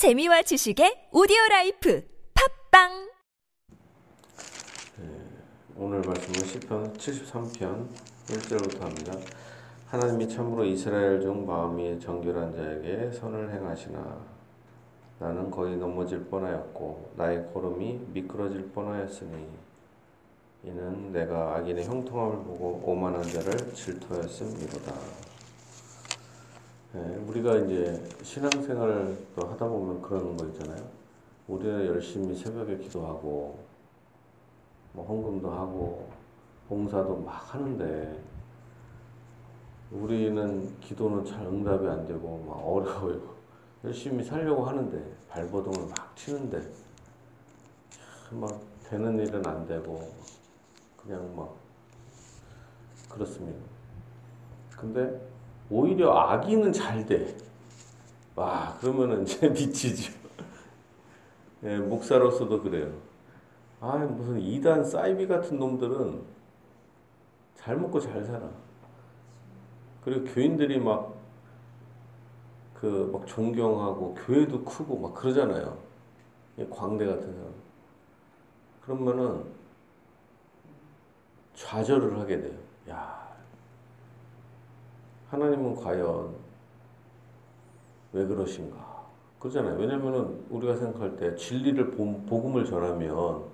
재미와 지식의 오디오 라이프 팟빵 오늘 말씀은 시편 73편 1절부터 합니다. 하나님이 참으로 이스라엘 중 마음이 정결한 자에게 선을 행하시나 나는 거의 넘어질 뻔하였고 나의 걸음이 미끄러질 뻔하였으니 이는 내가 악인의 형통함을 보고 오만한 자를 질투하였음이로다. 예, 우리가 이제 신앙생활을 또 하다 보면 그러는 거 있잖아요. 우리는 열심히 새벽에 기도하고 뭐 헌금도 하고 봉사도 막 하는데 우리는 기도는 잘 응답이 안 되고 막 어려워요. 열심히 살려고 하는데 발버둥을 막 치는데 막 되는 일은 안 되고 그냥 막 그렇습니다. 근데 오히려 악인은 잘 돼. 와 그러면은 이제 미치죠. 예, 목사로서도 그래요. 아 무슨 이단 사이비 같은 놈들은 잘 먹고 잘 살아. 그리고 교인들이 막 그 막 존경하고 교회도 크고 막 그러잖아요. 광대 같은 사람. 그러면은 좌절을 하게 돼요. 야 하나님은 과연 왜 그러신가? 그러잖아요. 왜냐면은 우리가 생각할 때 진리를 복음을 전하면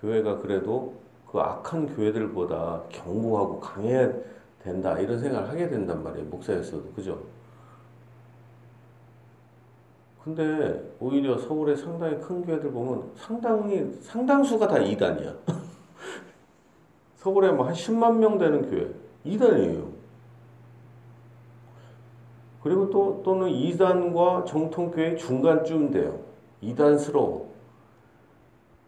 교회가 그래도 그 악한 교회들보다 견고하고 강해야 된다 이런 생각을 하게 된단 말이에요. 목사였어도 그죠? 근데 오히려 서울의 상당히 큰 교회들 보면 상당히 상당수가 다 이단이야. 서울에 뭐 한 10만 명 되는 교회 이단이에요. 그리고 또 또는 이단과 정통교회 중간쯤 돼요. 이단스러워.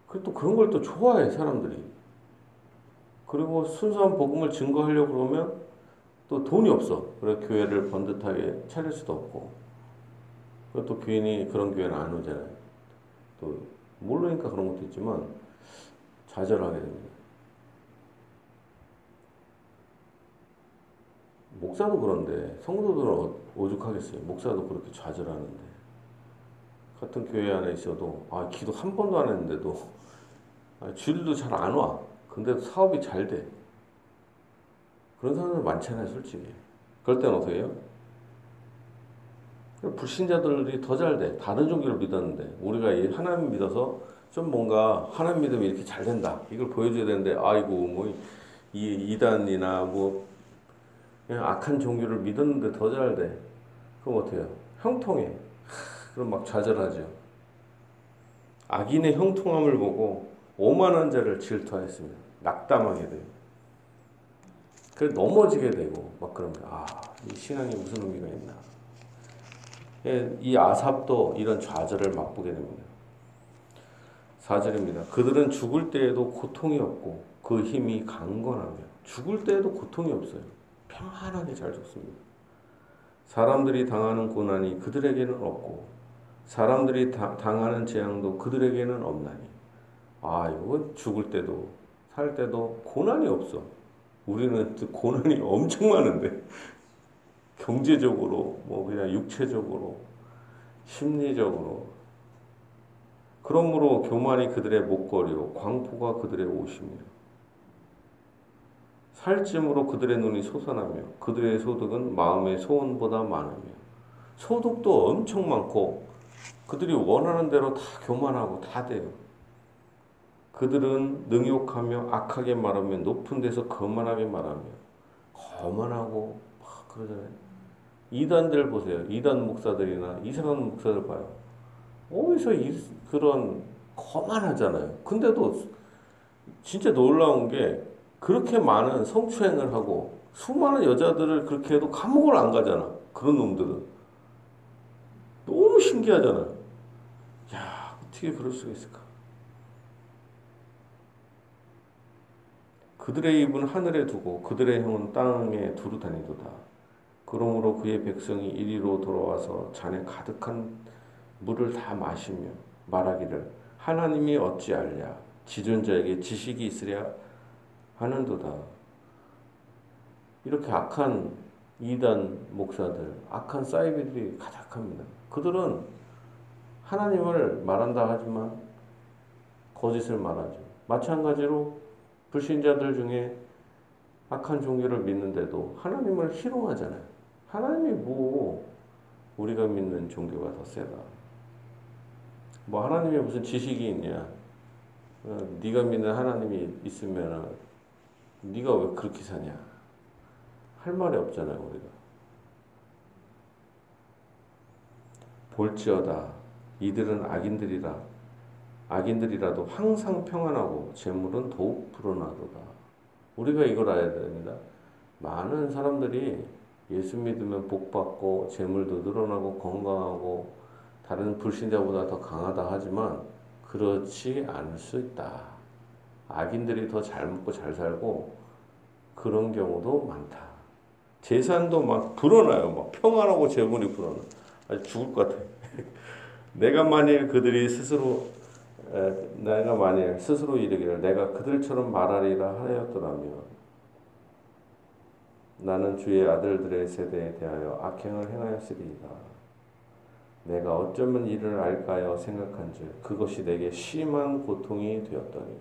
그리고 또 그런 걸 또 좋아해 사람들이. 그리고 순수한 복음을 증거하려고 그러면 또 돈이 없어. 그래 교회를 번듯하게 차릴 수도 없고. 그리고 또 교인이 그런 교회는 안 오잖아요. 또 모르니까 그런 것도 있지만 좌절하게 됩니다. 목사도 그런데 성도들은 오죽하겠어요. 목사도 그렇게 좌절하는데 같은 교회 안에 있어도 아 기도 한 번도 안 했는데도 아, 주일도 잘 안 와. 근데 사업이 잘 돼. 그런 사람들 많잖아요, 솔직히. 그럴 땐 어떻게 해요? 불신자들이 더 잘 돼. 다른 종교를 믿었는데 우리가 이 하나님 믿어서 좀 뭔가 하나님 믿으면 이렇게 잘 된다. 이걸 보여줘야 되는데 아이고 뭐 이 이단이나 뭐 악한 종교를 믿었는데 더 잘 돼. 그럼 해요? 형통해. 그럼 막 좌절하죠. 악인의 형통함을 보고 오만한 자를 질투하였습니다. 낙담하게 돼요. 그래 넘어지게 되고 막 그러면 아, 이 신앙이 무슨 의미가 있나. 예, 이 아삽도 이런 좌절을 맛보게 됩니다. 4절입니다. 그들은 죽을 때에도 고통이 없고 그 힘이 강건하며 죽을 때에도 고통이 없어요. 평안하게 잘 죽습니다. 사람들이 당하는 고난이 그들에게는 없고 사람들이 다, 당하는 재앙도 그들에게는 없나니 아 이거 죽을 때도 살 때도 고난이 없어. 우리는 고난이 엄청 많은데 경제적으로 뭐 그냥 육체적으로 심리적으로 그러므로 교만이 그들의 목걸이요 광포가 그들의 옷입니다. 살찜으로 그들의 눈이 솟아나며 그들의 소득은 마음의 소원보다 많으며 소득도 엄청 많고 그들이 원하는 대로 다 교만하고 다 돼요. 그들은 능욕하며 악하게 말하며 높은 데서 거만하게 말하며 거만하고 막 그러잖아요. 이단들 보세요. 이단 목사들이나 이상한 목사들 봐요. 어디서 이, 그런 거만하잖아요. 근데도 진짜 놀라운 게 그렇게 많은 성추행을 하고 수많은 여자들을 그렇게 해도 감옥을 안 가잖아. 그런 놈들은. 너무 신기하잖아. 야, 어떻게 그럴 수가 있을까? 그들의 입은 하늘에 두고 그들의 형은 땅에 두루 다니도다. 그러므로 그의 백성이 이리로 돌아와서 잔에 가득한 물을 다 마시며 말하기를 하나님이 어찌 알랴 지존자에게 지식이 있으랴 하는도다. 이렇게 악한 이단 목사들, 악한 사이비들이 가득합니다. 그들은 하나님을 말한다 하지만 거짓을 말하죠. 마찬가지로 불신자들 중에 악한 종교를 믿는데도 하나님을 희롱하잖아요. 하나님이 뭐 우리가 믿는 종교가 더 세다. 뭐 하나님이 무슨 지식이 있냐? 어, 네가 믿는 하나님이 있으면 네가 왜 그렇게 사냐? 할 말이 없잖아요, 우리가. 볼지어다 이들은 악인들이라 악인들이라도 항상 평안하고 재물은 더욱 불어나도다. 우리가 이걸 알아야 됩니다. 많은 사람들이 예수 믿으면 복 받고 재물도 늘어나고 건강하고 다른 불신자보다 더 강하다 하지만 그렇지 않을 수 있다. 악인들이 더 잘 먹고 잘 살고 그런 경우도 많다. 재산도 막 불어나요. 막 평안하고 재물이 불어나. 아주 죽을 것 같아. 내가 만일 그들이 스스로 에, 내가 만일 스스로 이르기를 내가 그들처럼 말하리라 하였더라면 나는 주의 아들들의 세대에 대하여 악행을 행하였으리이다. 내가 어쩌면 이를 알까요 생각한즉 그것이 내게 심한 고통이 되었더니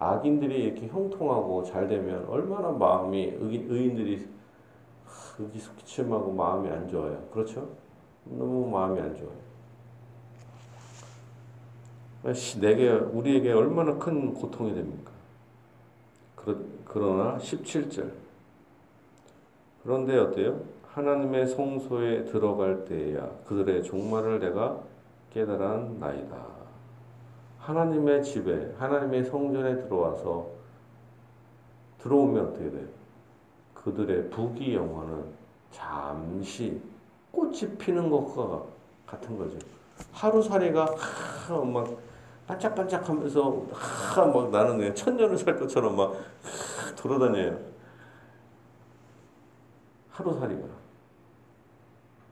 악인들이 이렇게 형통하고 잘 되면 얼마나 마음이 의인들이 의기소침하고 마음이 안 좋아요. 그렇죠? 너무 마음이 안 좋아요. 내게 우리에게 얼마나 큰 고통이 됩니까? 그러나 17절 그런데 어때요? 하나님의 성소에 들어갈 때야 그들의 종말을 내가 깨달았나이다. 하나님의 집에 하나님의 성전에 들어와서 들어오면 어떻게 돼요? 그들의 부귀 영화는 잠시 꽃이 피는 것과 같은 거죠. 하루살이가 막 반짝반짝하면서 막 나는 천년을 살 것처럼 막 돌아다녀요. 하루살이가.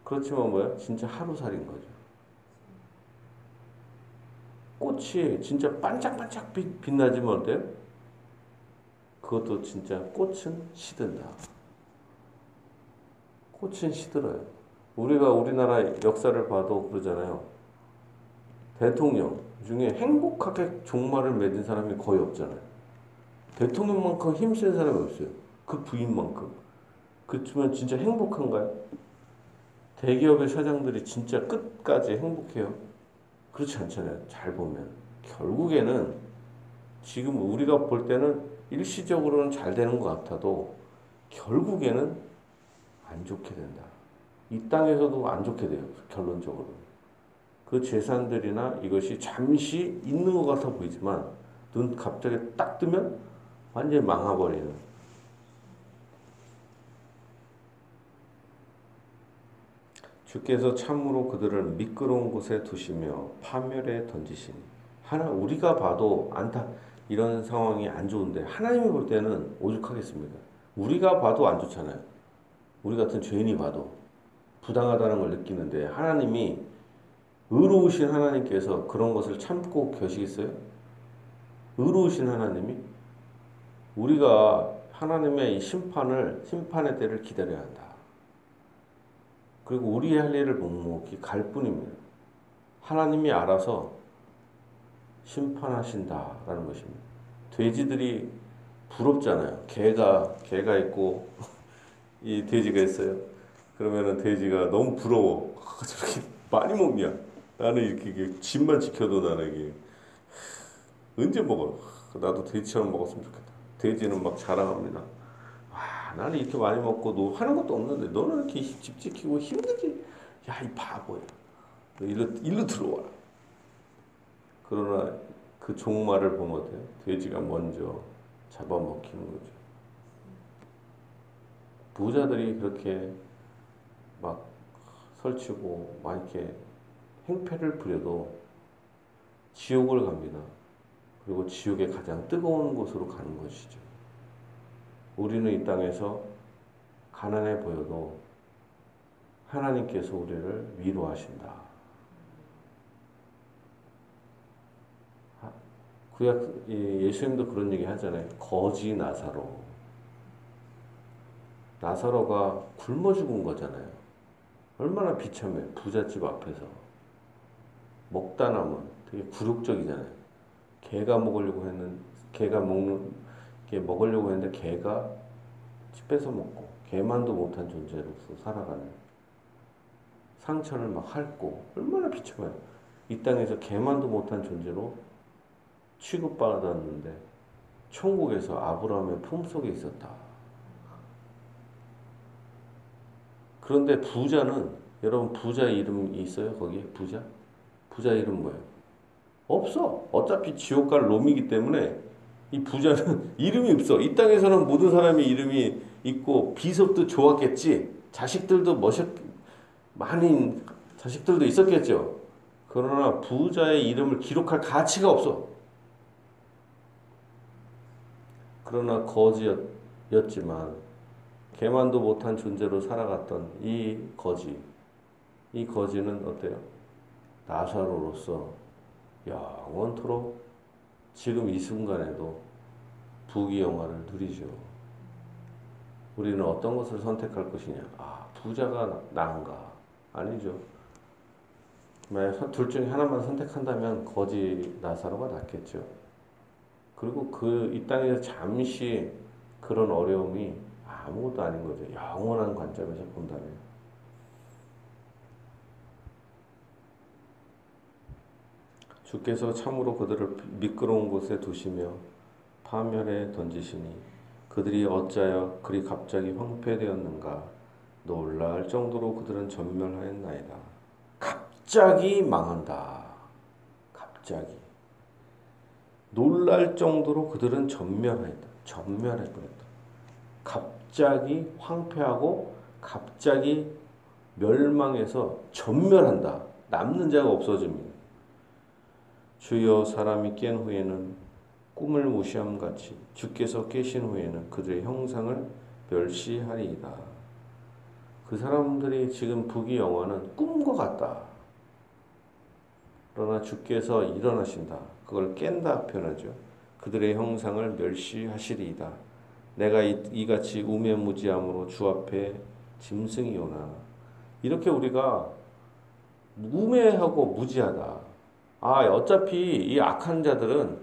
그렇지만 뭐야? 진짜 하루살인 거죠. 꽃이 진짜 반짝반짝 빛나지만 어때요? 그것도 진짜 꽃은 시든다. 꽃은 시들어요. 우리가 우리나라 역사를 봐도 그러잖아요. 대통령 중에 행복하게 종말을 맺은 사람이 거의 없잖아요. 대통령만큼 힘센 사람이 없어요. 그 부인만큼. 그렇지만 진짜 행복한가요? 대기업의 사장들이 진짜 끝까지 행복해요? 그렇지 않잖아요. 잘 보면. 결국에는 지금 우리가 볼 때는 일시적으로는 잘 되는 것 같아도 결국에는 안 좋게 된다. 이 땅에서도 안 좋게 돼요. 결론적으로. 그 재산들이나 이것이 잠시 있는 것 같아 보이지만 눈 갑자기 딱 뜨면 완전히 망해버리는 주께서 참으로 그들을 미끄러운 곳에 두시며 파멸에 던지시니 하나 우리가 봐도 안타 이런 상황이 안 좋은데 하나님이 볼 때는 오죽하겠습니까? 우리가 봐도 안 좋잖아요. 우리 같은 죄인이 봐도 부당하다는 걸 느끼는데 하나님이 의로우신 하나님께서 그런 것을 참고 계시겠어요? 의로우신 하나님이 우리가 하나님의 이 심판을 심판의 때를 기다려야 한다. 그리고 우리의 할 일을 묵묵히 갈 뿐입니다. 하나님이 알아서 심판하신다라는 것입니다. 돼지들이 부럽잖아요. 개가 개가 있고 이 돼지가 있어요. 그러면은 돼지가 너무 부러워. 저렇게 많이 먹냐? 나는 이렇게 집만 지켜도 나는 이게 언제 먹어? 나도 돼지처럼 먹었으면 좋겠다. 돼지는 막 자랑합니다. 와, 나는 이렇게 많이 먹고 너 하는 것도 없는데 너는 이렇게 집 지키고 힘들지? 야, 이 바보야. 일로, 일로 들어와. 그러나 그 종말을 보면 어때요? 돼지가 먼저 잡아먹히는 거죠. 부자들이 그렇게 막 설치고 막 이렇게 행패를 부려도 지옥을 갑니다. 그리고 지옥의 가장 뜨거운 곳으로 가는 것이죠. 우리는 이 땅에서 가난해 보여도 하나님께서 우리를 위로하신다. 구약 예수님도 그런 얘기 하잖아요. 거지 나사로. 나사로가 굶어 죽은 거잖아요. 얼마나 비참해. 부잣집 앞에서. 먹다 남은 되게 굴욕적이잖아요. 개가 먹으려고 했는 개가 먹는 게 먹으려고 했는데 개가 뺏어 먹고 개만도 못한 존재로서 살아가는 상처를 막 핥고 얼마나 비참해요. 이 땅에서 개만도 못한 존재로 취급받았는데 천국에서 아브라함의 품속에 있었다. 그런데 부자는 여러분 부자 이름이 있어요? 거기에 부자? 부자 이름 뭐예요? 없어. 어차피 지옥 갈 놈이기 때문에 이 부자는 이름이 없어. 이 땅에서는 모든 사람이 이름이 있고 비석도 좋았겠지. 자식들도 멋있 많이 자식들도 있었겠죠. 그러나 부자의 이름을 기록할 가치가 없어. 그러나 거지였지만 개만도 못한 존재로 살아갔던 이 거지, 이 거지는 어때요? 나사로로서 영원토록 지금 이 순간에도 부귀 영화를 누리죠. 우리는 어떤 것을 선택할 것이냐? 아, 부자가 나은가? 아니죠. 둘 중에 하나만 선택한다면 거지 나사로가 낫겠죠. 그리고 그 이 땅에서 잠시 그런 어려움이 아무것도 아닌 거죠. 영원한 관점에서 본다면. 주께서 참으로 그들을 미끄러운 곳에 두시며 파멸에 던지시니 그들이 어찌하여 그리 갑자기 황폐되었는가 놀랄 정도로 그들은 전멸하였나이다. 갑자기 망한다. 갑자기. 놀랄 정도로 그들은 전멸했다. 전멸해버렸다. 갑자기 황폐하고 갑자기 멸망해서 전멸한다. 남는 자가 없어집니다. 주여 사람이 깬 후에는 꿈을 무시함 같이 주께서 깨신 후에는 그들의 형상을 멸시하리이다. 그 사람들이 지금 부귀 영화는 꿈과 같다. 그러나 주께서 일어나신다. 그걸 깬다 표현하죠. 그들의 형상을 멸시하시리이다. 내가 이, 같이 우매무지함으로 주 앞에 짐승이 오나. 이렇게 우리가 우매하고 무지하다. 아, 어차피 이 악한 자들은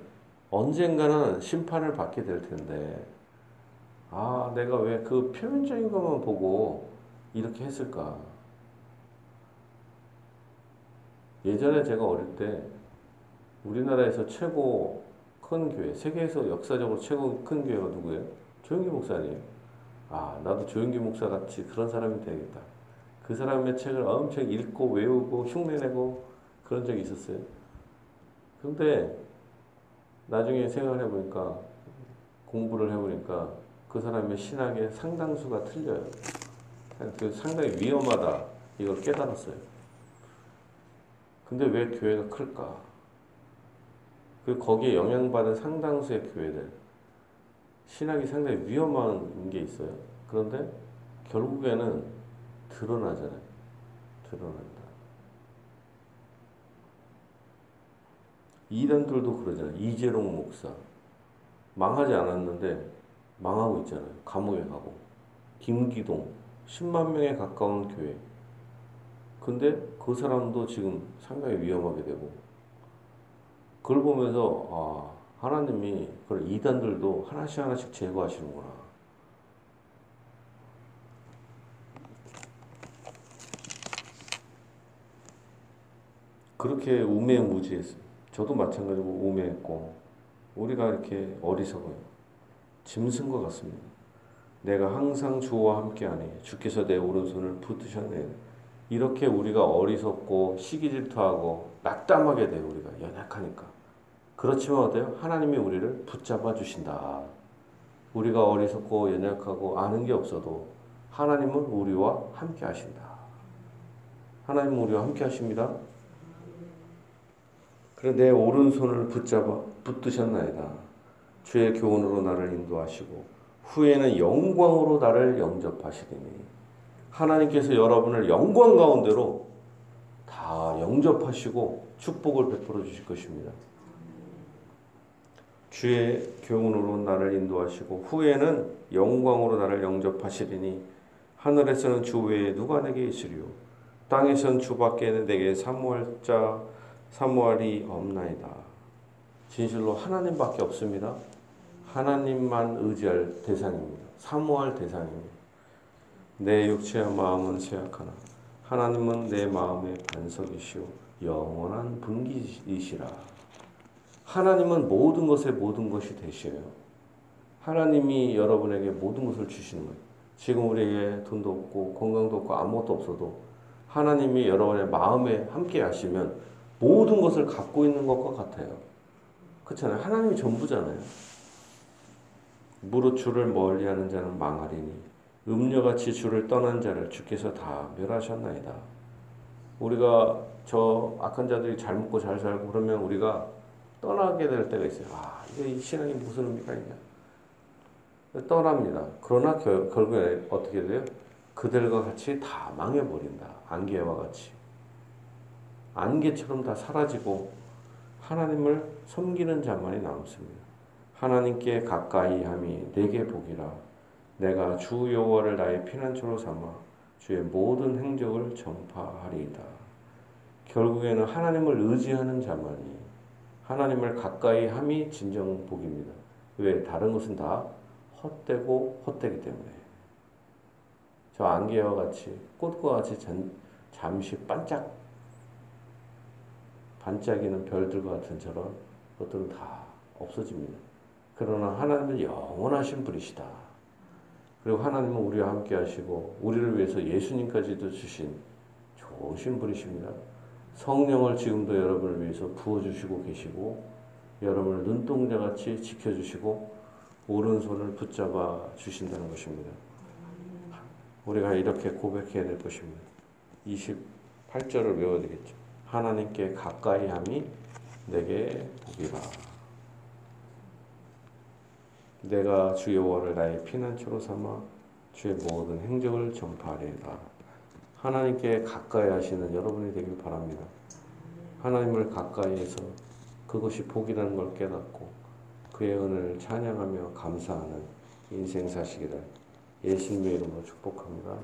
언젠가는 심판을 받게 될 텐데, 아, 내가 왜 그 표면적인 것만 보고 이렇게 했을까? 예전에 제가 어릴 때 우리나라에서 최고 큰 교회, 세계에서 역사적으로 최고 큰 교회가 누구예요? 조영기 목사님. 아, 나도 조영기 목사 같이 그런 사람이 되겠다. 그 사람의 책을 엄청 읽고 외우고 흉내내고 그런 적이 있었어요. 근데 나중에 생각을 해보니까 공부를 해보니까 그 사람의 신학의 상당수가 틀려요. 그 상당히 위험하다. 이걸 깨달았어요. 근데 왜 교회가 클까? 그 거기에 영향받은 상당수의 교회들 신학이 상당히 위험한 게 있어요. 그런데 결국에는 드러나잖아요. 드러난다. 이단들도 그러잖아요. 이재롱 목사 망하지 않았는데 망하고 있잖아요. 감옥에 가고 김기동 10만 명에 가까운 교회. 근데 그 사람도 지금 상당히 위험하게 되고 그걸 보면서 아 하나님이 그걸 이단들도 하나씩 하나씩 제거하시는구나. 그렇게 우매무지했어요. 저도 마찬가지고 우매했고 우리가 이렇게 어리석어요. 짐승과 같습니다. 내가 항상 주와 함께하니 주께서 내 오른손을 붙드셨네. 이렇게 우리가 어리석고 시기 질투하고 낙담하게 돼요. 우리가 연약하니까. 그렇지만 어때요? 하나님이 우리를 붙잡아 주신다. 우리가 어리석고 연약하고 아는 게 없어도 하나님은 우리와 함께 하신다. 하나님은 우리와 함께 하십니다. 내 오른손을 붙잡아 붙드셨나이다. 주의 교훈으로 나를 인도하시고 후에는 영광으로 나를 영접하시리니 하나님께서 여러분을 영광 가운데로 다 영접하시고 축복을 베풀어 주실 것입니다. 주의 교훈으로 나를 인도하시고 후에는 영광으로 나를 영접하시리니 하늘에서는 주 외에 누가 내게 있으리요 땅에서는 주밖에 내게 사모할 자 사무엘이 없나이다. 진실로 하나님밖에 없습니다. 하나님만 의지할 대상입니다. 사모할 대상입니다. 내 육체와 마음은 쇠약하나 하나님은 내 마음의 반석이시오 영원한 분기이시라. 하나님은 모든 것의 모든 것이 되셔요. 하나님이 여러분에게 모든 것을 주시는 거예요. 지금 우리에게 돈도 없고 건강도 없고 아무것도 없어도 하나님이 여러분의 마음에 함께 하시면 모든 것을 갖고 있는 것과 같아요. 그렇잖아요. 하나님이 전부잖아요. 무릇 주를 멀리하는 자는 망하리니 음녀같이 주를 떠난 자를 주께서 다 멸하셨나이다. 우리가 저 악한 자들이 잘 먹고 잘 살고 그러면 우리가 떠나게 될 때가 있어요. 아, 이게 이 신앙이 무슨 의미가 있냐? 떠납니다. 그러나 결, 결국에 어떻게 돼요? 그들과 같이 다 망해버린다. 안개와 같이. 안개처럼 다 사라지고 하나님을 섬기는 자만이 남습니다. 하나님께 가까이 함이 내게 복이라. 내가 주 여호와를 나의 피난처로 삼아 주의 모든 행적을 전파하리이다. 결국에는 하나님을 의지하는 자만이 하나님을 가까이 함이 진정 복입니다. 왜? 다른 것은 다 헛되고 헛되기 때문에. 저 안개와 같이 꽃과 같이 잠, 잠시 반짝 반짝이는 별들과 같은 저런 것들은 다 없어집니다. 그러나 하나님은 영원하신 분이시다. 그리고 하나님은 우리와 함께 하시고 우리를 위해서 예수님까지도 주신 좋으신 분이십니다. 성령을 지금도 여러분을 위해서 부어주시고 계시고 여러분을 눈동자같이 지켜주시고 오른손을 붙잡아 주신다는 것입니다. 우리가 이렇게 고백해야 될 것입니다. 28절을 외워야 되겠죠. 하나님께 가까이 함이 내게 복이라. 내가 주 여호와를 나의 피난처로 삼아 주의 모든 행적을 전파하리이다. 하나님께 가까이 하시는 여러분이 되길 바랍니다. 하나님을 가까이해서 그것이 복이라는 걸 깨닫고 그의 은혜를 찬양하며 감사하는 인생 사시기를 예수님의 이름으로 축복합니다.